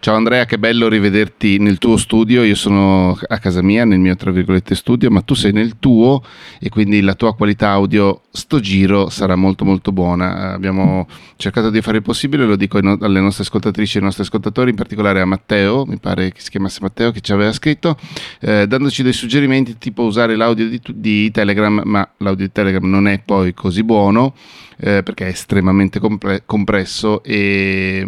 Ciao Andrea, che bello rivederti nel tuo studio. Io sono a casa mia, nel mio tra virgolette studio, ma tu sei nel tuo e quindi la tua qualità audio sto giro sarà molto molto buona. Abbiamo cercato di fare il possibile, lo dico alle nostre ascoltatrici e ai nostri ascoltatori, in particolare a Matteo, mi pare che si chiamasse Matteo che ci aveva scritto, eh, dandoci dei suggerimenti tipo usare l'audio di, di, Telegram, ma l'audio di Telegram non è poi così buono eh, perché è estremamente compre- compresso e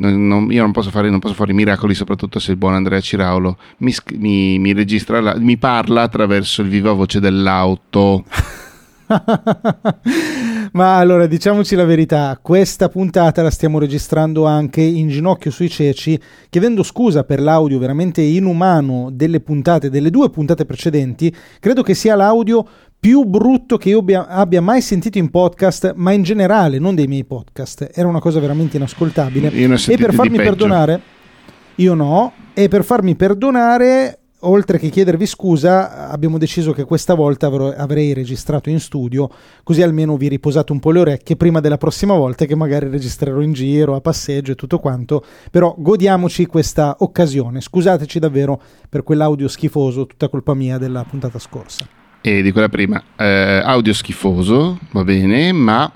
non, non, io non posso, fare, non posso, fare, miracoli, soprattutto se il buon Andrea Ciraulo mi, mi, mi, registra, la, mi parla attraverso il viva voce dell'auto. Ma allora diciamoci la verità, questa puntata la stiamo registrando anche in ginocchio sui ceci, chiedendo scusa per l'audio veramente inumano delle puntate, delle due puntate precedenti. Credo che sia l'audio più brutto che io abbia mai sentito in podcast, ma in generale, non dei miei podcast. Era una cosa veramente inascoltabile. e per farmi perdonare, io no, e per farmi perdonare, oltre che chiedervi scusa, abbiamo deciso che questa volta avrei registrato in studio, così almeno vi riposate un po' le orecchie prima della prossima volta che magari registrerò in giro, a passeggio e tutto quanto. Però godiamoci questa occasione. Scusateci davvero per quell'audio schifoso, tutta colpa mia della puntata scorsa e di quella prima. Eh, audio schifoso, va bene, ma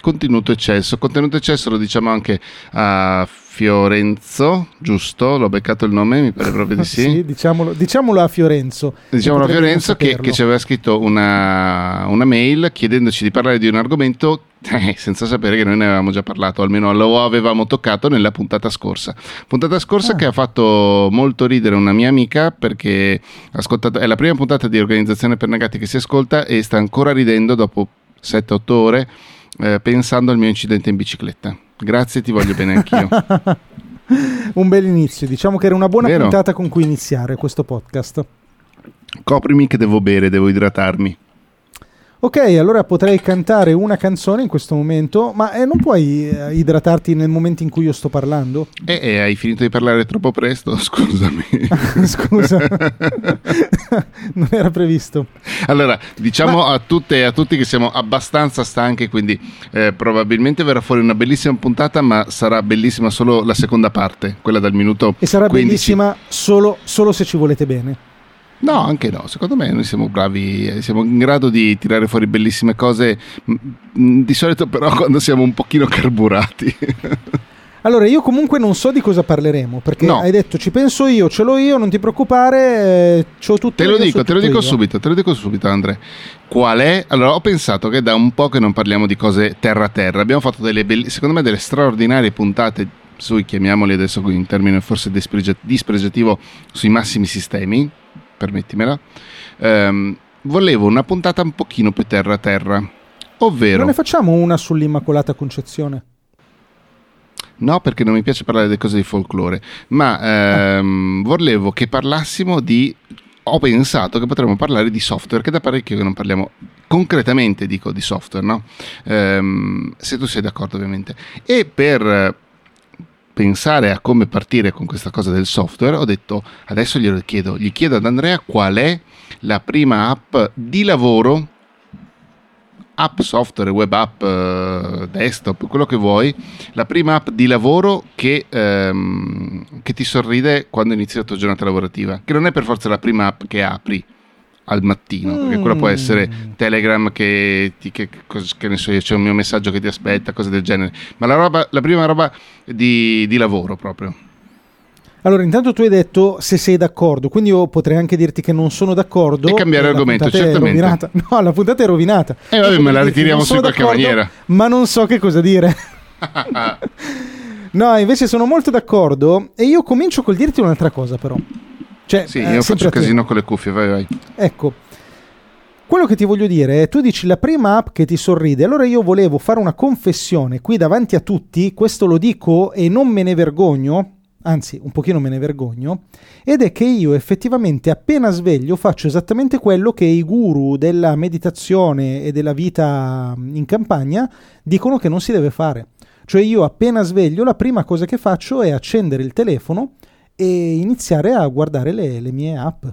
contenuto eccesso. Contenuto eccesso lo diciamo anche a Fiorenzo, giusto? L'ho beccato il nome, mi pare proprio di sì. sì diciamolo, diciamolo, a Fiorenzo. Diciamolo a Fiorenzo che, che, ci aveva scritto una, una, mail chiedendoci di parlare di un argomento eh, senza sapere che noi ne avevamo già parlato, almeno lo avevamo toccato nella puntata scorsa. Puntata scorsa ah. che ha fatto molto ridere una mia amica perché è la prima puntata di Organizzazione per Negati che si ascolta e sta ancora ridendo dopo 7-8 ore eh, pensando al mio incidente in bicicletta. Grazie, ti voglio bene anch'io. Un bel inizio, diciamo che era una buona Vero? puntata con cui iniziare questo podcast. Coprimi che devo bere, devo idratarmi. Ok, allora potrei cantare una canzone in questo momento, ma eh, non puoi eh, idratarti nel momento in cui io sto parlando? Eh, eh hai finito di parlare troppo presto, scusami. Scusa, non era previsto. Allora, diciamo ma... a tutte e a tutti che siamo abbastanza stanchi, quindi eh, probabilmente verrà fuori una bellissima puntata, ma sarà bellissima solo la seconda parte, quella dal minuto E sarà 15. bellissima solo, solo se ci volete bene. No, anche no. Secondo me noi siamo bravi, eh, siamo in grado di tirare fuori bellissime cose. Di solito, però, quando siamo un pochino carburati. Allora, io comunque non so di cosa parleremo, perché no. hai detto ci penso io, ce l'ho io, non ti preoccupare, eh, c'ho tutto Te lo dico, te lo dico io. subito, te lo dico subito, Andre. Qual è? Allora, ho pensato che da un po' che non parliamo di cose terra-terra. Abbiamo fatto delle belli, secondo me delle straordinarie puntate sui, chiamiamoli adesso in termine forse dispregiativo, sui massimi sistemi permettimela, ehm, volevo una puntata un pochino più terra-terra, ovvero... Non ne facciamo una sull'Immacolata Concezione? No, perché non mi piace parlare delle cose di folklore, ma ehm, volevo che parlassimo di... Ho pensato che potremmo parlare di software, che da parecchio che non parliamo concretamente, dico, di software, no? Ehm, se tu sei d'accordo ovviamente. E per pensare a come partire con questa cosa del software, ho detto adesso glielo chiedo, gli chiedo ad Andrea qual è la prima app di lavoro, app software, web app, eh, desktop, quello che vuoi, la prima app di lavoro che, ehm, che ti sorride quando inizi la tua giornata lavorativa, che non è per forza la prima app che apri al mattino, mm. perché quello può essere mm. Telegram che, ti, che, che, ne so io, c'è un mio messaggio che ti aspetta, cose del genere, ma la, roba, la prima roba di, di lavoro proprio. Allora, intanto tu hai detto se sei d'accordo, quindi io potrei anche dirti che non sono d'accordo. E cambiare argomento, certamente. No, la puntata è rovinata. E eh, vabbè, me la ritiriamo su in qualche maniera. Ma non so che cosa dire. no, invece sono molto d'accordo e io comincio col dirti un'altra cosa però. Cioè, sì, eh, io faccio casino con le cuffie, vai vai. Ecco, quello che ti voglio dire è, tu dici la prima app che ti sorride, allora io volevo fare una confessione qui davanti a tutti, questo lo dico e non me ne vergogno, anzi un pochino me ne vergogno, ed è che io effettivamente appena sveglio faccio esattamente quello che i guru della meditazione e della vita in campagna dicono che non si deve fare. Cioè io appena sveglio la prima cosa che faccio è accendere il telefono e iniziare a guardare le, le mie app.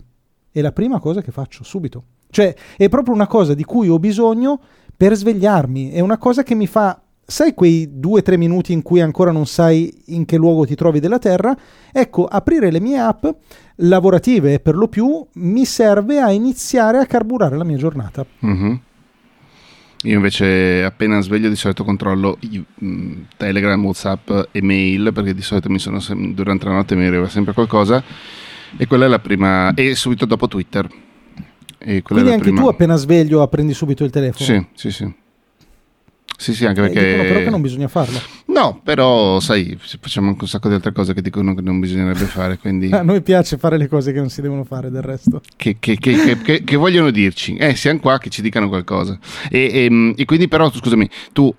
È la prima cosa che faccio subito. Cioè, è proprio una cosa di cui ho bisogno per svegliarmi, è una cosa che mi fa sai quei due o tre minuti in cui ancora non sai in che luogo ti trovi della Terra? Ecco, aprire le mie app lavorative per lo più mi serve a iniziare a carburare la mia giornata. Mm-hmm. Io invece appena sveglio di solito controllo mm, Telegram, Whatsapp e mail perché di solito mi sono durante la notte mi arriva sempre qualcosa e quella è la prima e subito dopo Twitter. E Quindi anche prima... tu appena sveglio prendi subito il telefono? Sì, sì, sì. Sì, sì, anche eh, perché... Dicono però che non bisogna farlo. No, però sai, facciamo anche un sacco di altre cose che dicono che non bisognerebbe fare, quindi... A noi piace fare le cose che non si devono fare del resto. Che, che, che, che vogliono dirci? Eh, siamo qua che ci dicano qualcosa. E, e, ehm, e quindi però, scusami, tu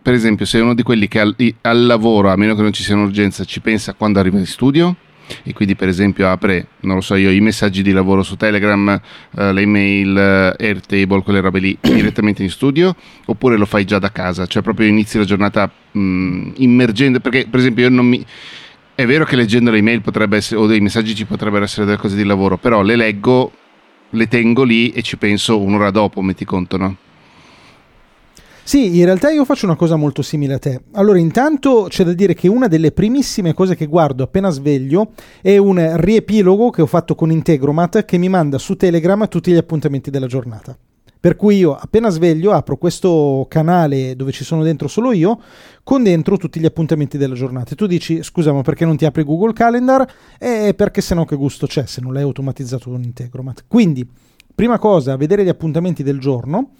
per esempio sei uno di quelli che al, al lavoro, a meno che non ci sia un'urgenza, ci pensa quando arriva in studio? E quindi per esempio apre, non lo so io, i messaggi di lavoro su Telegram, eh, le email, eh, Airtable, quelle robe lì direttamente in studio oppure lo fai già da casa, cioè proprio inizi la giornata mh, mm, immergendo, perché per esempio io non mi... È vero che leggendo le email potrebbe essere, o dei messaggi ci potrebbero essere delle cose di lavoro, però le leggo, le tengo lì e ci penso un'ora dopo, metti conto, no? Sì, in realtà io faccio una cosa molto simile a te. Allora, intanto c'è da dire che una delle primissime cose che guardo appena sveglio è un riepilogo che ho fatto con Integromat che mi manda su Telegram tutti gli appuntamenti della giornata. Per cui io appena sveglio apro questo canale dove ci sono dentro solo io, con dentro tutti gli appuntamenti della giornata. E tu dici, scusa, ma perché non ti apri Google Calendar? Eh, perché se no che gusto c'è se non l'hai automatizzato con Integromat. Quindi, prima cosa, vedere gli appuntamenti del giorno.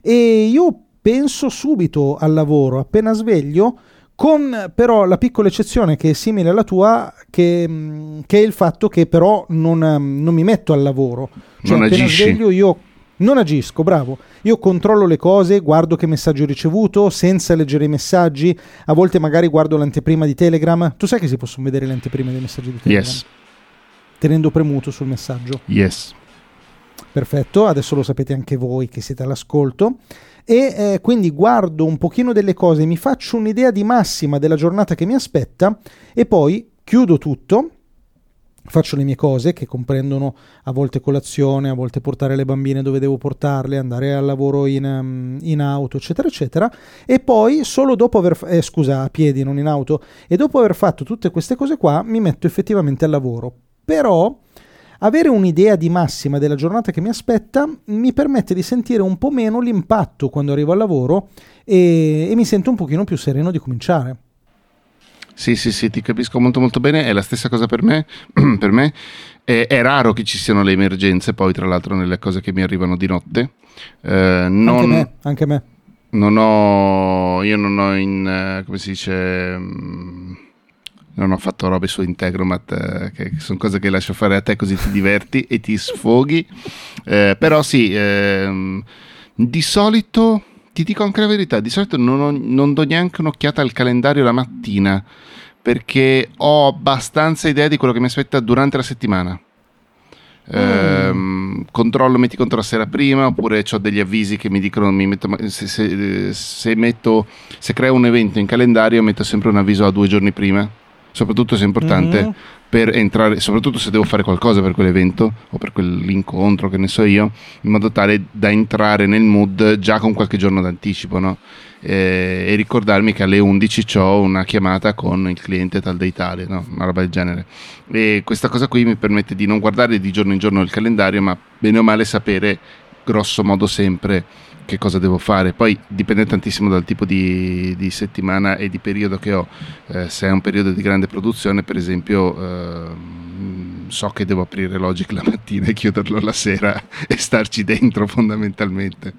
E io penso subito al lavoro appena sveglio, con però la piccola eccezione che è simile alla tua, che, mm, che è il fatto che però non, mm, non mi metto al lavoro. Cioè, non appena agisci. sveglio io non agisco, bravo. Io controllo le cose, guardo che messaggio ho ricevuto senza leggere i messaggi. A volte magari guardo l'anteprima di Telegram. Tu sai che si possono vedere le anteprime dei messaggi di Telegram? Yes. Tenendo premuto sul messaggio. Yes. Perfetto, adesso lo sapete anche voi che siete all'ascolto e eh, quindi guardo un pochino delle cose, mi faccio un'idea di massima della giornata che mi aspetta e poi chiudo tutto, faccio le mie cose che comprendono a volte colazione, a volte portare le bambine dove devo portarle, andare al lavoro in, um, in auto, eccetera, eccetera, e poi solo dopo aver, eh, scusa, a piedi, non in auto, e dopo aver fatto tutte queste cose qua mi metto effettivamente al lavoro. Però avere un'idea di massima della giornata che mi aspetta mi permette di sentire un po' meno l'impatto quando arrivo al lavoro e, e mi sento un pochino più sereno di cominciare. Sì, sì, sì, ti capisco molto molto bene, è la stessa cosa per me, per me. È, è, raro che ci siano le emergenze, poi tra l'altro nelle cose che mi arrivano di notte. Eh, non, anche me, anche me. Non ho, io non ho in, uh, come si dice... Um, non ho fatto robe su Integromat, eh, che sono cose che lascio fare a te così ti diverti e ti sfoghi. Eh, però sì, ehm, di solito, ti dico anche la verità, di solito non, ho, non do neanche un'occhiata al calendario la mattina, perché ho abbastanza idea di quello che mi aspetta durante la settimana. Mm. controllo, metti conto la sera prima, oppure ho degli avvisi che mi dicono mi metto, se, se, se, metto, se creo un evento in calendario metto sempre un avviso a due giorni prima soprattutto se è importante mm-hmm. per entrare, soprattutto se devo fare qualcosa per quell'evento o per quell'incontro, che ne so io, in modo tale da entrare nel mood già con qualche giorno d'anticipo, no? e, e, ricordarmi che alle 11 ho una chiamata con il cliente tal dei tale, no? una roba del genere. E questa cosa qui mi permette di non guardare di giorno in giorno il calendario, ma bene o male sapere grosso modo sempre che cosa devo fare. Poi dipende tantissimo dal tipo di, di settimana e di periodo che ho. Eh, se è un periodo di grande produzione, per esempio, eh, so che devo aprire Logic la mattina e chiuderlo la sera e starci dentro fondamentalmente.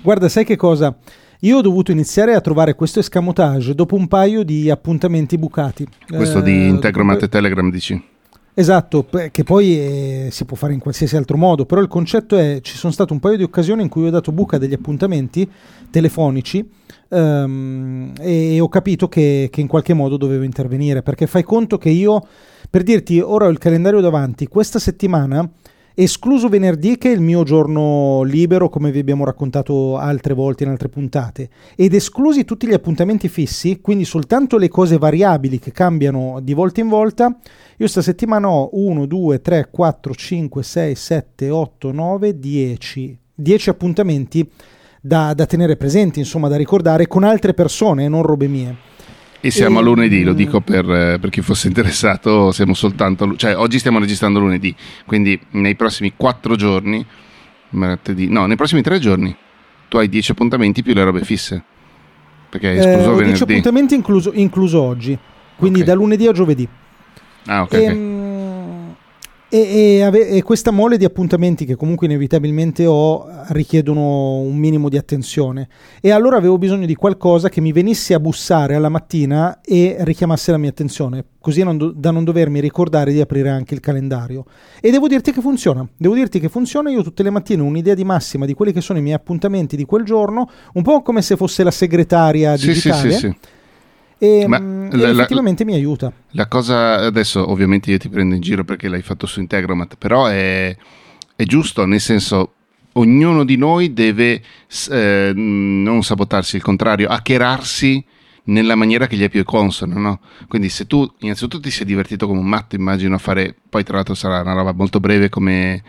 Guarda, sai che cosa? Io ho dovuto iniziare a trovare questo escamotage dopo un paio di appuntamenti bucati. Questo eh, di Integromat e Telegram dici? Esatto, che poi eh, si può fare in qualsiasi altro modo, però il concetto è ci sono state un paio di occasioni in cui ho dato buca degli appuntamenti telefonici um, e, e, ho capito che, che, in qualche modo dovevo intervenire, perché fai conto che io, per dirti, ora ho il calendario davanti, questa settimana escluso venerdì che è il mio giorno libero come vi abbiamo raccontato altre volte in altre puntate ed esclusi tutti gli appuntamenti fissi quindi soltanto le cose variabili che cambiano di volta in volta io sta settimana ho 1 2 3 4 5 6 7 8 9 10 10 appuntamenti da, da tenere presenti, insomma, da ricordare con altre persone, non robe mie. E siamo e, a lunedì, lo dico per, per, chi fosse interessato, siamo soltanto, cioè oggi stiamo registrando lunedì, quindi nei prossimi quattro giorni, martedì, no, nei prossimi tre giorni, tu hai dieci appuntamenti più le robe fisse. Perché è escluso eh, venerdì. 10 appuntamenti incluso, incluso oggi, quindi okay. da lunedì a giovedì. Ah, ok. E, okay e, e, ave- e, questa mole di appuntamenti che comunque inevitabilmente ho richiedono un minimo di attenzione. E allora avevo bisogno di qualcosa che mi venisse a bussare alla mattina e richiamasse la mia attenzione così non do- da non dovermi ricordare di aprire anche il calendario. E devo dirti che funziona. Devo dirti che funziona io tutte le mattine ho un'idea di massima di quelli che sono i miei appuntamenti di quel giorno un po' come se fosse la segretaria digitale sì, sì, sì, e, Ma mm, la, effettivamente la, mi aiuta. La cosa adesso, ovviamente, io ti prendo in giro perché l'hai fatto su Integromat, però è, è giusto, nel senso, ognuno di noi deve eh, non sabotarsi, il contrario, hackerarsi nella maniera che gli è più consona, no? Quindi se tu innanzitutto ti sei divertito come un matto, immagino a fare, poi tra l'altro sarà una roba molto breve come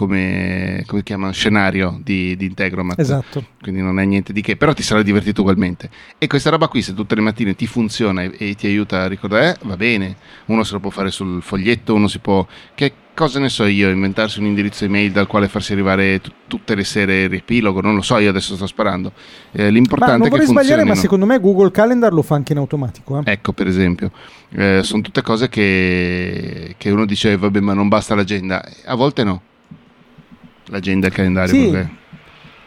come, come chiama, scenario di, di Integromat. Esatto. Quindi non è niente di che, però ti sarà divertito ugualmente. E questa roba qui, se tutte le mattine ti funziona e, e ti aiuta a ricordare, eh, va bene. Uno se lo può fare sul foglietto, uno si può... Che cosa ne so io? Inventarsi un indirizzo email dal quale farsi arrivare t- tutte le sere il riepilogo, non lo so, io adesso sto sparando. Eh, l'importante ma non è che vorrei sbagliare, ma secondo me Google Calendar lo fa anche in automatico. Eh? Ecco, per esempio. Eh, sono tutte cose che, che uno dice, vabbè, ma non basta l'agenda. A volte no l'agenda e il calendario. Sì. Perché...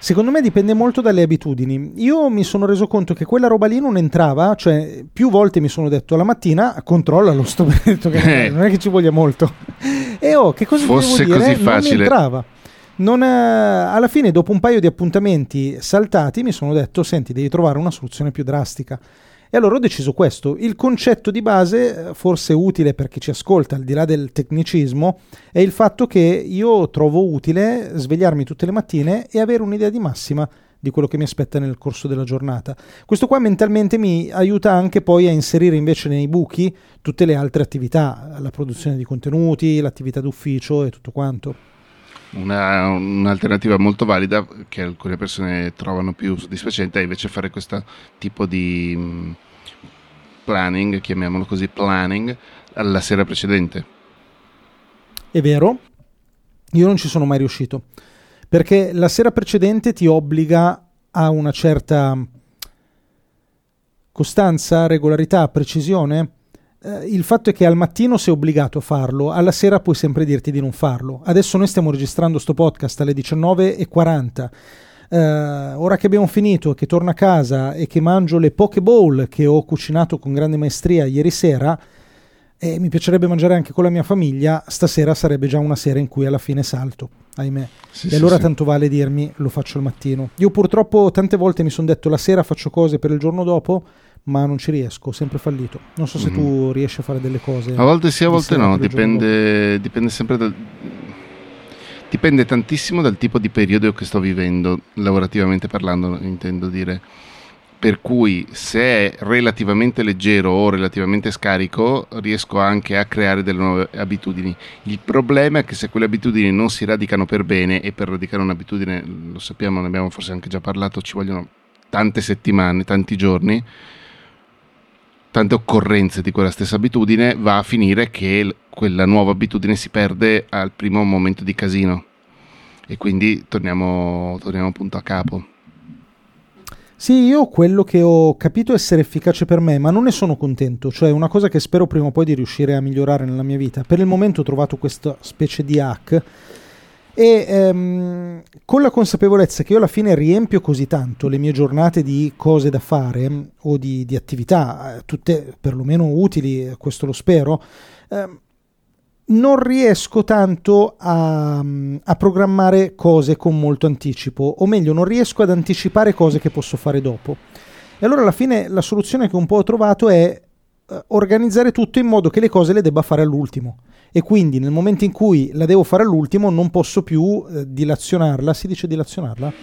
Secondo me dipende molto dalle abitudini. Io mi sono reso conto che quella roba lì non entrava, cioè più volte mi sono detto la mattina controllalo sto benedetto che eh. non è che ci voglia molto. E oh, che cosa Fosse devo dire? così facile. Non entrava. Non, eh, alla fine, dopo un paio di appuntamenti saltati, mi sono detto: Senti, devi trovare una soluzione più drastica. E allora ho deciso questo. Il concetto di base, eh, forse utile per chi ci ascolta, al di là del tecnicismo, è il fatto che io trovo utile svegliarmi tutte le mattine e avere un'idea di massima di quello che mi aspetta nel corso della giornata. Questo qua mentalmente mi aiuta anche poi a inserire invece nei buchi tutte le altre attività, la produzione di contenuti, l'attività d'ufficio e tutto quanto. Una, un'alternativa molto valida che alcune persone trovano più soddisfacente è invece fare questo tipo di mm, planning, chiamiamolo così, planning, alla sera precedente. È vero, io non ci sono mai riuscito, perché la sera precedente ti obbliga a una certa costanza, regolarità, precisione eh, il fatto è che al mattino sei obbligato a farlo, alla sera puoi sempre dirti di non farlo. Adesso noi stiamo registrando questo podcast alle 19.40. Uh, eh, ora che abbiamo finito, che torno a casa e che mangio le poke bowl che ho cucinato con grande maestria ieri sera, e mi piacerebbe mangiare anche con la mia famiglia, stasera sarebbe già una sera in cui alla fine salto, ahimè. Sì, e sì, allora sì. tanto vale dirmi lo faccio al mattino. Io purtroppo tante volte mi sono detto la sera faccio cose per il giorno dopo, ma non ci riesco, ho sempre fallito. Non so se mm-hmm. tu riesci a fare delle cose. A volte sì, a volte no, dipende, dipende sempre dal... Dipende tantissimo dal tipo di periodo che sto vivendo, lavorativamente parlando, intendo dire. Per cui se è relativamente leggero o relativamente scarico, riesco anche a creare delle nuove abitudini. Il problema è che se quelle abitudini non si radicano per bene, e per radicare un'abitudine, lo sappiamo, ne abbiamo forse anche già parlato, ci vogliono tante settimane, tanti giorni, tante occorrenze di quella stessa abitudine, va a finire che quella nuova abitudine si perde al primo momento di casino. E quindi torniamo, torniamo appunto a capo. Sì, io quello che ho capito essere efficace per me, ma non ne sono contento, cioè una cosa che spero prima o poi di riuscire a migliorare nella mia vita. Per il momento ho trovato questa specie di hack e ehm, con la consapevolezza che io alla fine riempio così tanto le mie giornate di cose da fare o di, di attività, eh, tutte perlomeno utili, questo lo spero, ehm, non riesco tanto a, a, programmare cose con molto anticipo, o meglio, non riesco ad anticipare cose che posso fare dopo. E allora alla fine la soluzione che un po' ho trovato è eh, organizzare tutto in modo che le cose le debba fare all'ultimo e quindi nel momento in cui la devo fare all'ultimo non posso più eh, dilazionarla, si dice dilazionarla?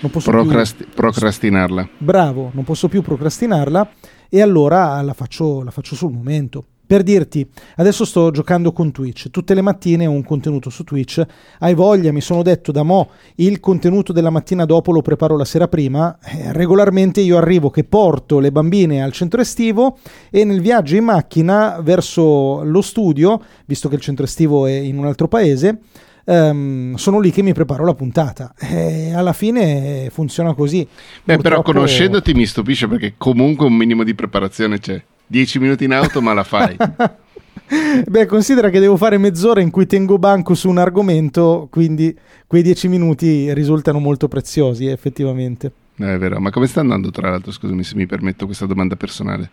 Non posso Procrasti- più... Procrastinarla. Bravo, non posso più procrastinarla e allora la faccio, la faccio sul momento. Per dirti, adesso sto giocando con Twitch, tutte le mattine ho un contenuto su Twitch, hai voglia, mi sono detto da mo' il contenuto della mattina dopo lo preparo la sera prima, eh, regolarmente io arrivo che porto le bambine al centro estivo e nel viaggio in macchina verso lo studio, visto che il centro estivo è in un altro paese, ehm, sono lì che mi preparo la puntata e alla fine funziona così. Beh, però Purtroppo- conoscendoti mi stupisce perché comunque un minimo di preparazione c'è. 10 minuti in auto, ma la fai. Beh, considera che devo fare mezz'ora in cui tengo banco su un argomento, quindi quei dieci minuti risultano molto preziosi, effettivamente. Eh, È vero, ma come sta andando tra l'altro? Scusami se mi permetto questa domanda personale.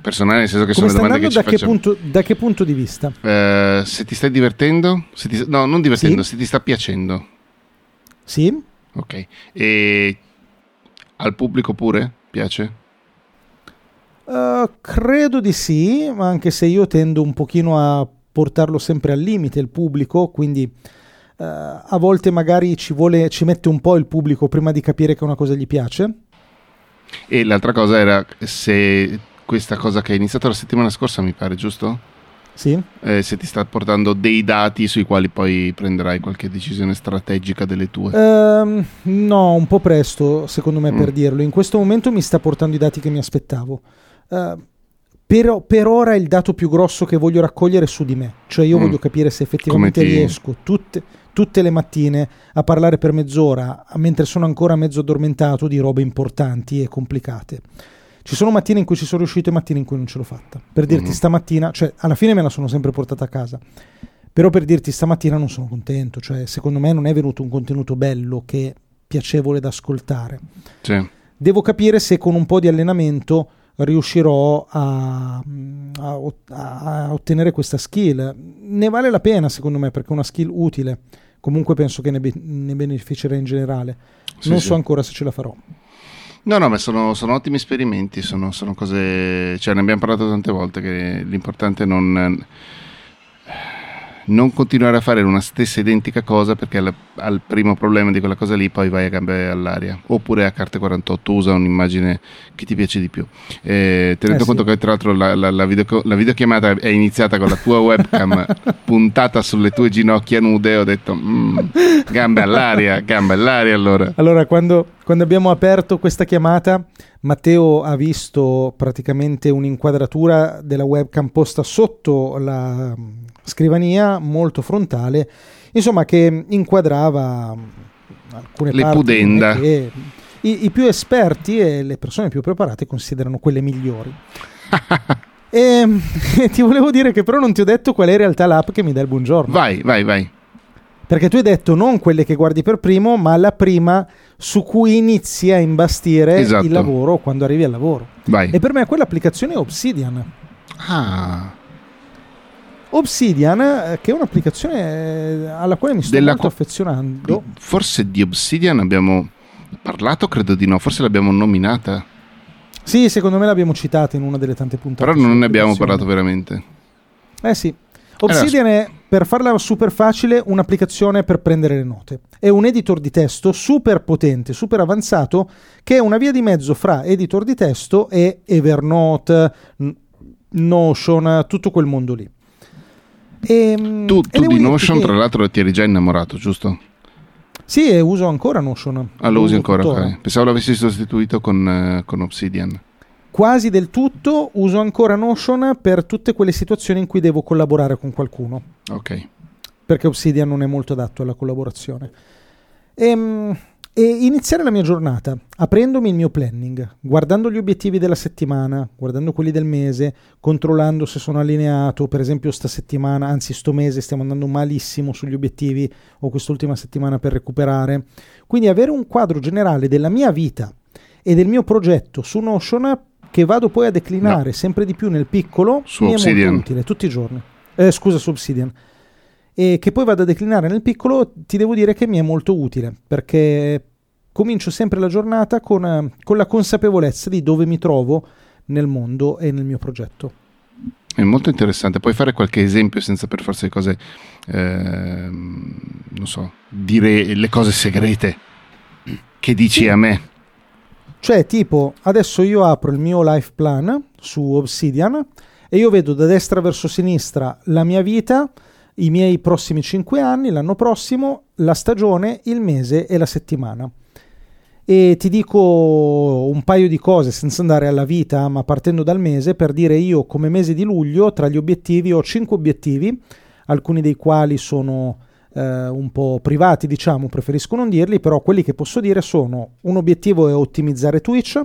Personale nel senso che Come sono domande che ci Da che, punto, da che punto di vista? Eh, se ti stai divertendo? Se ti- no, non divertendo, Sì. se ti sta piacendo. Sì? Ok. E al pubblico pure? Piace? Uh, credo di sì, ma anche se io tendo un pochino a portarlo sempre al limite il pubblico, quindi uh, a volte magari ci, vuole, ci mette un po' il pubblico prima di capire che una cosa gli piace. E l'altra cosa era se questa cosa che è iniziata la settimana scorsa, mi pare, giusto? Sì? Eh, se ti sta portando dei dati sui quali poi prenderai qualche decisione strategica delle tue. Ehm, no, un po' presto, secondo me, per Mm. dirlo. In questo momento mi sta portando i dati che mi aspettavo. Eh, però per ora il dato più grosso che voglio raccogliere è su di me. Cioè io Mm. voglio capire se effettivamente riesco tutte, tutte le mattine a parlare per mezz'ora, mentre sono ancora mezzo addormentato, di robe importanti e complicate. Ci sono mattine in cui ci sono riuscito e mattine in cui non ce l'ho fatta. Per dirti Mhm. stamattina, cioè alla fine me la sono sempre portata a casa. Però per dirti stamattina non sono contento, cioè secondo me non è venuto un contenuto bello che è piacevole da ascoltare. Sì. Devo capire se con un po' di allenamento riuscirò a, a a ottenere questa skill. Ne vale la pena secondo me perché è una skill utile. Comunque penso che ne, be- ne beneficerei in generale. Sì, non sì. so ancora se ce la farò. No, no, ma sono, sono ottimi esperimenti, sono, sono cose... Cioè, ne abbiamo parlato tante volte che l'importante è non, non continuare a fare una stessa identica cosa perché al, al primo problema di quella cosa lì poi vai a gambe all'aria. Oppure a carte 48 usa un'immagine che ti piace di più. Eh, tenendo Eh, conto sì. che tra l'altro la, la- la video- la videochiamata è iniziata con la tua webcam puntata sulle tue ginocchia nude, ho detto "Mm, gambe all'aria, gambe all'aria allora. Allora, quando, quando abbiamo aperto questa chiamata, Matteo ha visto praticamente un'inquadratura della webcam posta sotto la scrivania, molto frontale, insomma, che inquadrava alcune Le parti pudenda. che i, i più esperti e le persone più preparate considerano quelle migliori. E, e ti volevo dire che però non ti ho detto qual è in realtà l'app che mi dà il buongiorno. Vai, vai, vai. Perché tu hai detto non quelle che guardi per primo, ma la prima su cui inizi a imbastire Esatto. il lavoro quando arrivi al lavoro. Vai. E per me quell'applicazione è Obsidian. Ah, Obsidian, eh, che è un'applicazione eh, alla quale mi sto Della molto co- affezionando. forse di Obsidian abbiamo parlato, credo di no, forse l'abbiamo nominata, Sì, secondo me l'abbiamo citata in una delle tante puntate. però non ne abbiamo parlato veramente. Eh sì. Obsidian è, per farla super facile, un'applicazione per prendere le note. È un editor di testo super potente, super avanzato, che è una via di mezzo fra editor di testo e Evernote, Notion, tutto quel mondo lì. E, Tu, e tu devo di Notion, che- tra l'altro, ti eri già innamorato, giusto? Sì, e uso ancora Notion. Ah, lo usi uso ancora? tuttora. ok. Pensavo l'avessi sostituito con, eh, con Obsidian. Quasi del tutto uso ancora Notion per tutte quelle situazioni in cui devo collaborare con qualcuno. Ok. perché Obsidian non è molto adatto alla collaborazione. Ehm, E, iniziare la mia giornata aprendomi il mio planning, guardando gli obiettivi della settimana, guardando quelli del mese, controllando se sono allineato, per esempio sta settimana, anzi sto mese stiamo andando malissimo sugli obiettivi o quest'ultima settimana per recuperare. Quindi avere un quadro generale della mia vita e del mio progetto su Notion che vado poi a declinare sempre di più nel piccolo Su mi è Obsidian. molto utile tutti i giorni. Eh, scusa, su Obsidian e che poi vado a declinare nel piccolo, ti devo dire che mi è molto utile perché comincio sempre la giornata con, eh, con la consapevolezza di dove mi trovo nel mondo e nel mio progetto. È molto interessante. Puoi fare qualche esempio senza per forza di cose, ehm, non so, dire le cose segrete che dici Sì. a me. Cioè, tipo, adesso io apro il mio life plan su Obsidian, e io vedo da destra verso sinistra la mia vita, i miei prossimi 5 anni, l'anno prossimo, la stagione, il mese e la settimana. E ti dico un paio di cose senza andare alla vita, ma partendo dal mese, per dire io come mese di luglio tra gli obiettivi ho 5 obiettivi, alcuni dei quali sono eh, un po' privati, diciamo, preferisco non dirli, però quelli che posso dire sono un obiettivo è ottimizzare Twitch,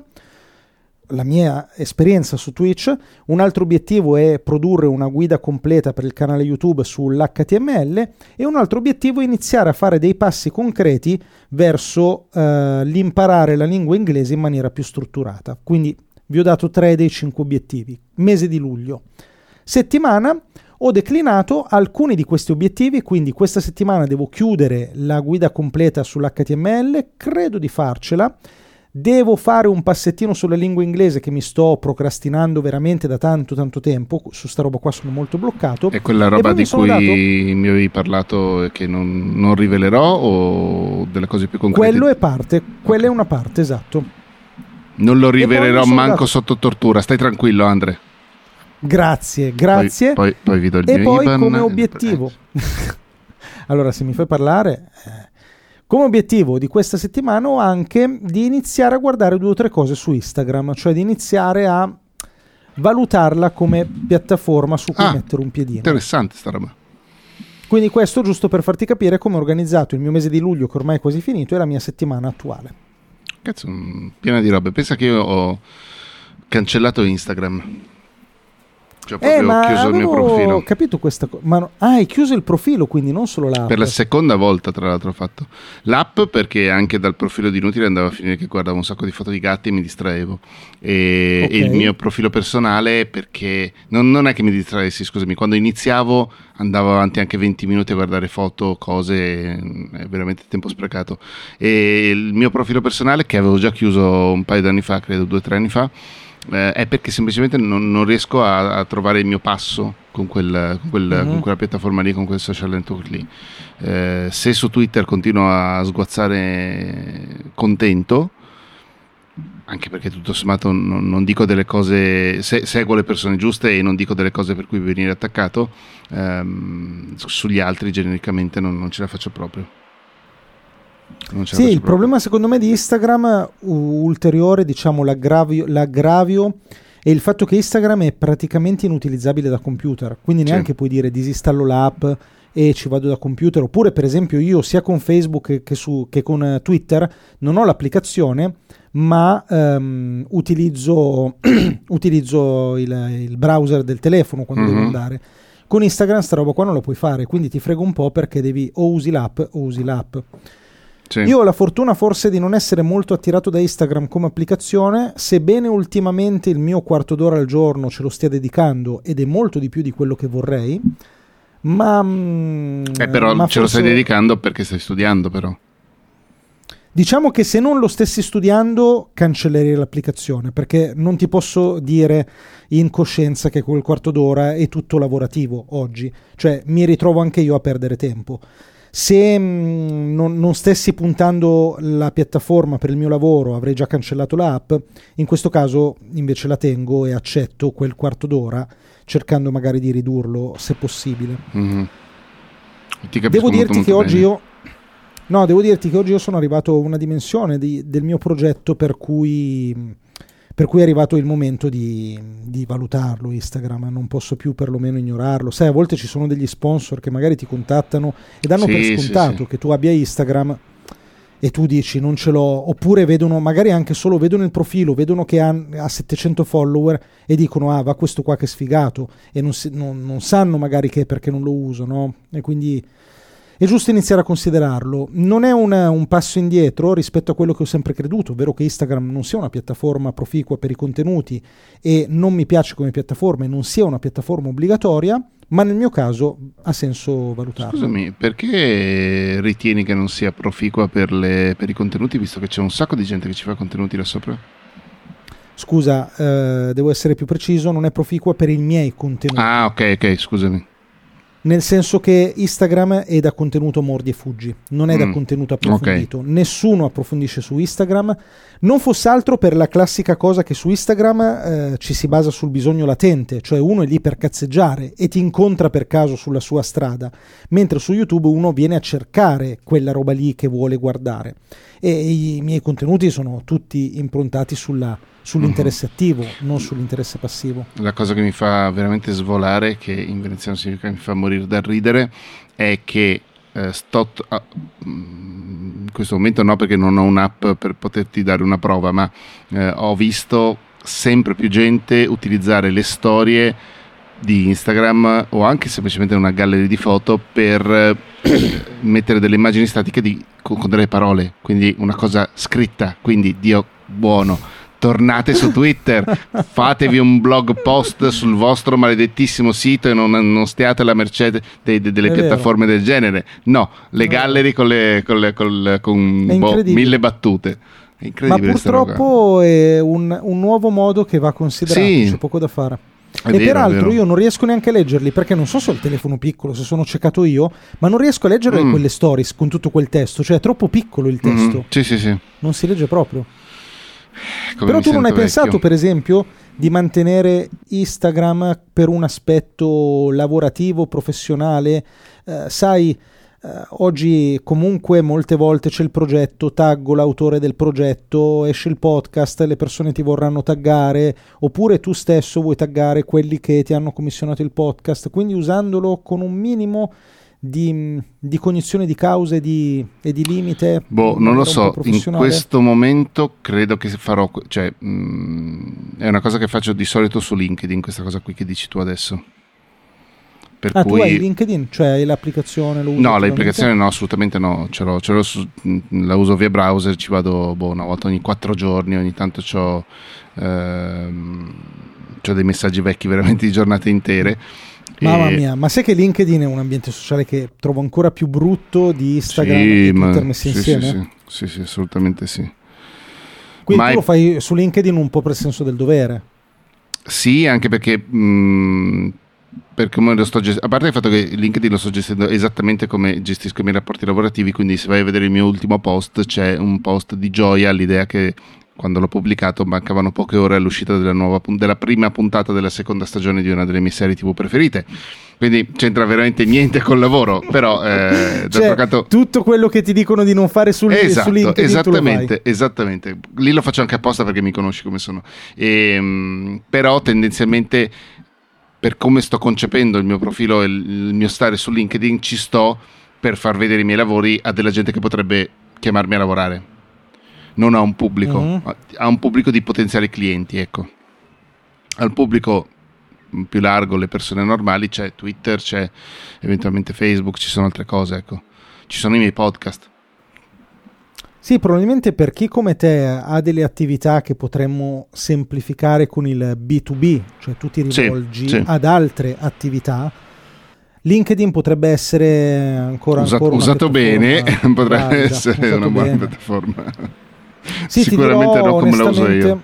la mia esperienza su Twitch, un altro obiettivo è produrre una guida completa per il canale YouTube sull'HTML e un altro obiettivo è iniziare a fare dei passi concreti verso eh, l'imparare la lingua inglese in maniera più strutturata. Quindi vi ho dato tre dei cinque obiettivi. Mese di luglio. Settimana ho declinato alcuni di questi obiettivi, quindi questa settimana devo chiudere la guida completa sull'HTML, credo di farcela. Devo fare un passettino sulla lingua inglese che mi sto procrastinando veramente da tanto tanto tempo, su sta roba qua sono molto bloccato. È quella roba di cui dato... mi avevi parlato e che non, non, rivelerò o delle cose più concrete? Quello è parte, quella okay. è una parte, esatto. Non lo rivelerò manco dato... sotto tortura, stai tranquillo Andre. Grazie, grazie. Poi, poi, poi vi do il e mio poi Iban. come obiettivo. allora, se mi fai parlare, eh, come obiettivo di questa settimana ho anche di iniziare a guardare due o tre cose su Instagram, cioè di iniziare a valutarla come piattaforma su cui ah, mettere un piedino. Interessante sta roba. Quindi questo giusto per farti capire come ho organizzato il mio mese di luglio che ormai è quasi finito e la mia settimana attuale. Cazzo, piena di robe. Pensa che io ho cancellato Instagram. Cioè, eh, ma chiuso il mio profilo. Ho capito questa cosa. No... Ah, hai chiuso il profilo, quindi non solo l'app. Per la seconda volta, tra l'altro, ho fatto l'app perché anche dal profilo di Inutile andava a finire che guardavo un sacco di foto di gatti e mi distraevo. E, okay. e il mio profilo personale perché non, non, è che mi distraessi, scusami, quando iniziavo andavo avanti anche 20 minuti a guardare foto, cose, è veramente tempo sprecato. E il mio profilo personale, che avevo già chiuso un paio di anni fa, credo due o tre anni fa eh, è perché semplicemente non, non riesco a, a, trovare il mio passo con, quel, con, quel, mm-hmm. con, quella piattaforma lì, con quel social network lì. Eh, se su Twitter continuo a sguazzare contento, anche perché tutto sommato non, non dico delle cose, se, seguo le persone giuste e non dico delle cose per cui venire attaccato, ehm, sugli altri genericamente non, non ce la faccio proprio. Sì, il problema secondo me di Instagram, ulteriore, diciamo, l'aggravio, l'aggravio è il fatto che Instagram è praticamente inutilizzabile da computer, quindi neanche sì. puoi dire disinstallo l'app e ci vado da computer, oppure per esempio io sia con Facebook che, su, che con Twitter non ho l'applicazione, ma um, utilizzo, utilizzo il, il, browser del telefono quando mm-hmm. devo mhm. andare. Con Instagram sta roba qua non lo puoi fare, quindi ti frego un po' perché devi o usi l'app o usi l'app. Sì. Io ho la fortuna forse di non essere molto attirato da Instagram come applicazione, sebbene ultimamente il mio quarto d'ora al giorno ce lo stia dedicando ed è molto di più di quello che vorrei. Ma, mm, eh, però ma ce forse... lo stai dedicando perché stai studiando, però. Diciamo che se non lo stessi studiando cancellerei l'applicazione perché non ti posso dire in coscienza che quel quarto d'ora è tutto lavorativo oggi, cioè mi ritrovo anche io a perdere tempo se mh, mm, non, non, stessi puntando la piattaforma per il mio lavoro avrei già cancellato l'app, in questo caso invece la tengo e accetto quel quarto d'ora cercando magari di ridurlo se possibile. Mm-hmm. Devo dirti che oggi io... No, devo dirti che oggi io sono arrivato a una dimensione di, del mio progetto per cui per cui è arrivato il momento di, di, valutarlo Instagram, non posso più perlomeno ignorarlo. Sai, a volte ci sono degli sponsor che magari ti contattano e danno sì, per scontato sì, sì. che tu abbia Instagram e tu dici non ce l'ho, oppure vedono, magari anche solo vedono il profilo, vedono che ha, ha 700 follower e dicono ah va questo qua che è sfigato e non, si, non, non sanno magari che è perché non lo uso, no? E quindi è giusto iniziare a considerarlo. Non è una, un passo indietro rispetto a quello che ho sempre creduto, ovvero che Instagram non sia una piattaforma proficua per i contenuti e non mi piace come piattaforma e non sia una piattaforma obbligatoria, ma nel mio caso ha senso valutarlo. Scusami, perché ritieni che non sia proficua per, le, per i contenuti, visto che c'è un sacco di gente che ci fa contenuti là sopra? Scusa, eh, devo essere più preciso, non è proficua per i miei contenuti. Ah, ok, ok, scusami. Nel senso che Instagram è da contenuto mordi e fuggi, non è da Mm, contenuto approfondito. Nessuno approfondisce su Instagram, non fosse altro per la classica cosa che su Instagram eh, ci si basa sul bisogno latente, cioè uno è lì per cazzeggiare e ti incontra per caso sulla sua strada, mentre su YouTube uno viene a cercare quella roba lì che vuole guardare. E i miei contenuti sono tutti improntati sulla- sull'interesse attivo, non sull'interesse passivo. La cosa che mi fa veramente svolare, che in veneziano significa mi fa morire dal ridere, è che eh, sto t- ah, mm, in questo momento no perché non ho un'app per poterti dare una prova, ma eh, ho visto sempre più gente utilizzare le storie di Instagram o anche semplicemente una galleria di foto per eh, mettere delle immagini statiche di- con, con delle parole, quindi una cosa scritta, quindi Dio buono. Tornate su Twitter, fatevi un blog post sul vostro maledettissimo sito e non, non stiate alla mercé de- de- de- delle È vero. piattaforme del genere. No, le vero. gallery con, le, con, le- con, È boh, incredibile. mille battute. Ma purtroppo è un, un nuovo modo che va considerato, Sì. c'è poco da fare. È e vero, peraltro vero. io non riesco neanche a leggerli perché non so se ho il telefono piccolo, se sono ciecato io, ma non riesco a leggere Mm. quelle stories con tutto quel testo, cioè è troppo piccolo il testo, Mhm, Sì, sì, sì. non si legge proprio. Come Però tu non hai sento pensato, vecchio. per esempio, di mantenere Instagram per un aspetto lavorativo, professionale? Eh, sai, eh, oggi comunque molte volte c'è il progetto, taggo l'autore del progetto, esce il podcast, le persone ti vorranno taggare, oppure tu stesso vuoi taggare quelli che ti hanno commissionato il podcast, quindi usandolo con un minimo di, di cognizione di cause e di, e di limite. Boh, non lo so, in questo momento credo che farò, cioè mm, è una cosa che faccio di solito su LinkedIn, questa cosa qui che dici tu adesso. Per Ah, tu hai cui LinkedIn? Cioè hai l'applicazione? No, l'applicazione no, assolutamente no, ce l'ho, ce l'ho su- mm, la uso via browser, ci vado boh, una volta ogni quattro giorni, ogni tanto ho dei messaggi vecchi veramente di giornate intere. Mamma E- mia, ma sai che LinkedIn è un ambiente sociale che trovo ancora più brutto di Instagram Sì, e Twitter messi sì, insieme? Sì, sì, sì, sì, assolutamente sì. Quindi Ma tu è- lo fai su LinkedIn un po' per senso del dovere. Sì, anche perché, mh, per come lo sto gestendo, a parte il fatto che LinkedIn lo sto gestendo esattamente come gestisco i miei rapporti lavorativi, quindi se vai a vedere il mio ultimo post c'è un post di gioia all'idea che quando l'ho pubblicato mancavano poche ore all'uscita della, nuova, della prima puntata della seconda stagione di una delle mie serie tv preferite. Quindi c'entra veramente niente col lavoro, però eh, Cioè, canto... tutto quello che ti dicono di non fare sul, Esatto, LinkedIn esattamente, esattamente. Lì lo faccio anche apposta perché mi conosci come sono. Ehm, però tendenzialmente per come sto concependo il mio profilo e il mio stare su LinkedIn ci sto per far vedere i miei lavori a della gente che potrebbe chiamarmi a lavorare. Non a un pubblico, Mhm. a- a un pubblico di potenziali clienti, ecco. Al pubblico più largo, le persone normali, c'è Twitter, c'è eventualmente Facebook, ci sono altre cose, ecco. Ci sono i miei podcast. Sì, probabilmente per chi come te ha delle attività che potremmo semplificare con il B2B, cioè tu ti Sì, rivolgi sì. ad altre attività, LinkedIn potrebbe essere ancora, Usa- ancora usato bene potrebbe essere una buona piattaforma Sì, sicuramente dirò non come la uso onestamente- io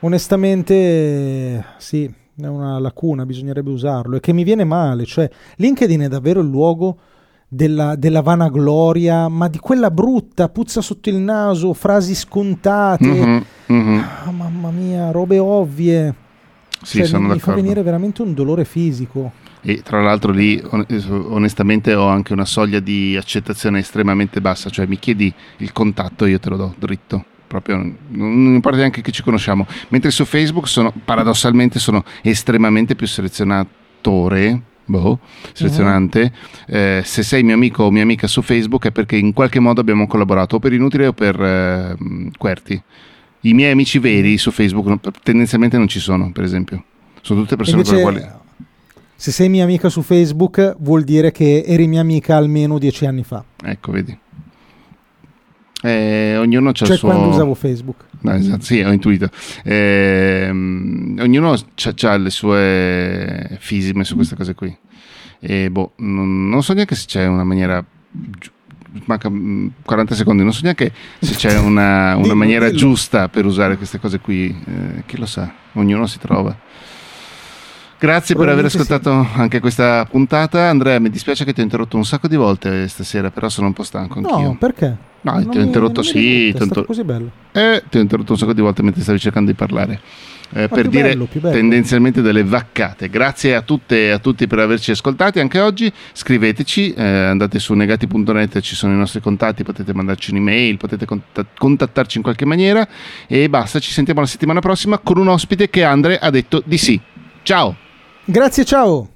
Onestamente, sì, è una lacuna, bisognerebbe usarlo. E che mi viene male, cioè LinkedIn è davvero il luogo della, della vanagloria, ma di quella brutta, puzza sotto il naso, frasi scontate. Mhm, mhm. Ah, mamma mia, robe ovvie. sì Cioè, mi, mi fa venire veramente un dolore fisico. E tra l'altro lì on- onestamente ho anche una soglia di accettazione estremamente bassa cioè mi chiedi il contatto io te lo do dritto. Proprio non importa neanche che ci conosciamo. Mentre su Facebook sono paradossalmente sono estremamente più selezionatore boh, selezionante. Eh, se sei mio amico o mia amica su Facebook è perché in qualche modo abbiamo collaborato o per inutile o per eh, mh, QWERTY i miei amici veri su Facebook tendenzialmente non ci sono per esempio. Sono tutte persone con le Invece, quali se sei mia amica su Facebook, vuol dire che eri mia amica almeno dieci anni fa. Ecco, vedi. Eh, ognuno ha Cioè, il suo... quando usavo Facebook. No, esatto, sì, ho intuito. Ehm, ognuno ha le sue fisime su queste cose qui. E boh, non, non so neanche se c'è una maniera... Manca mm, 40 secondi, non so neanche se c'è una, una maniera giusta per usare queste cose qui. Eh, chi lo sa, ognuno si trova. Grazie per aver ascoltato anche questa puntata. Andrea, mi dispiace che ti ho interrotto un sacco di volte stasera, però sono un po' stanco anch'io. No, perché? No, Non ti ho interrotto, mi sì, ti ho è così bello. Eh, ti ho interrotto un sacco di volte mentre stavi cercando di parlare. Eh, per dire bello, bello. tendenzialmente delle vaccate. Grazie a tutte e a tutti per averci ascoltati anche oggi. Scriveteci, eh, andate su negati.net, ci sono i nostri contatti, potete mandarci un'email, potete contat- contattarci in qualche maniera e basta. Ci sentiamo la settimana prossima con un ospite che Andre ha detto di sì. Ciao! Grazie, ciao.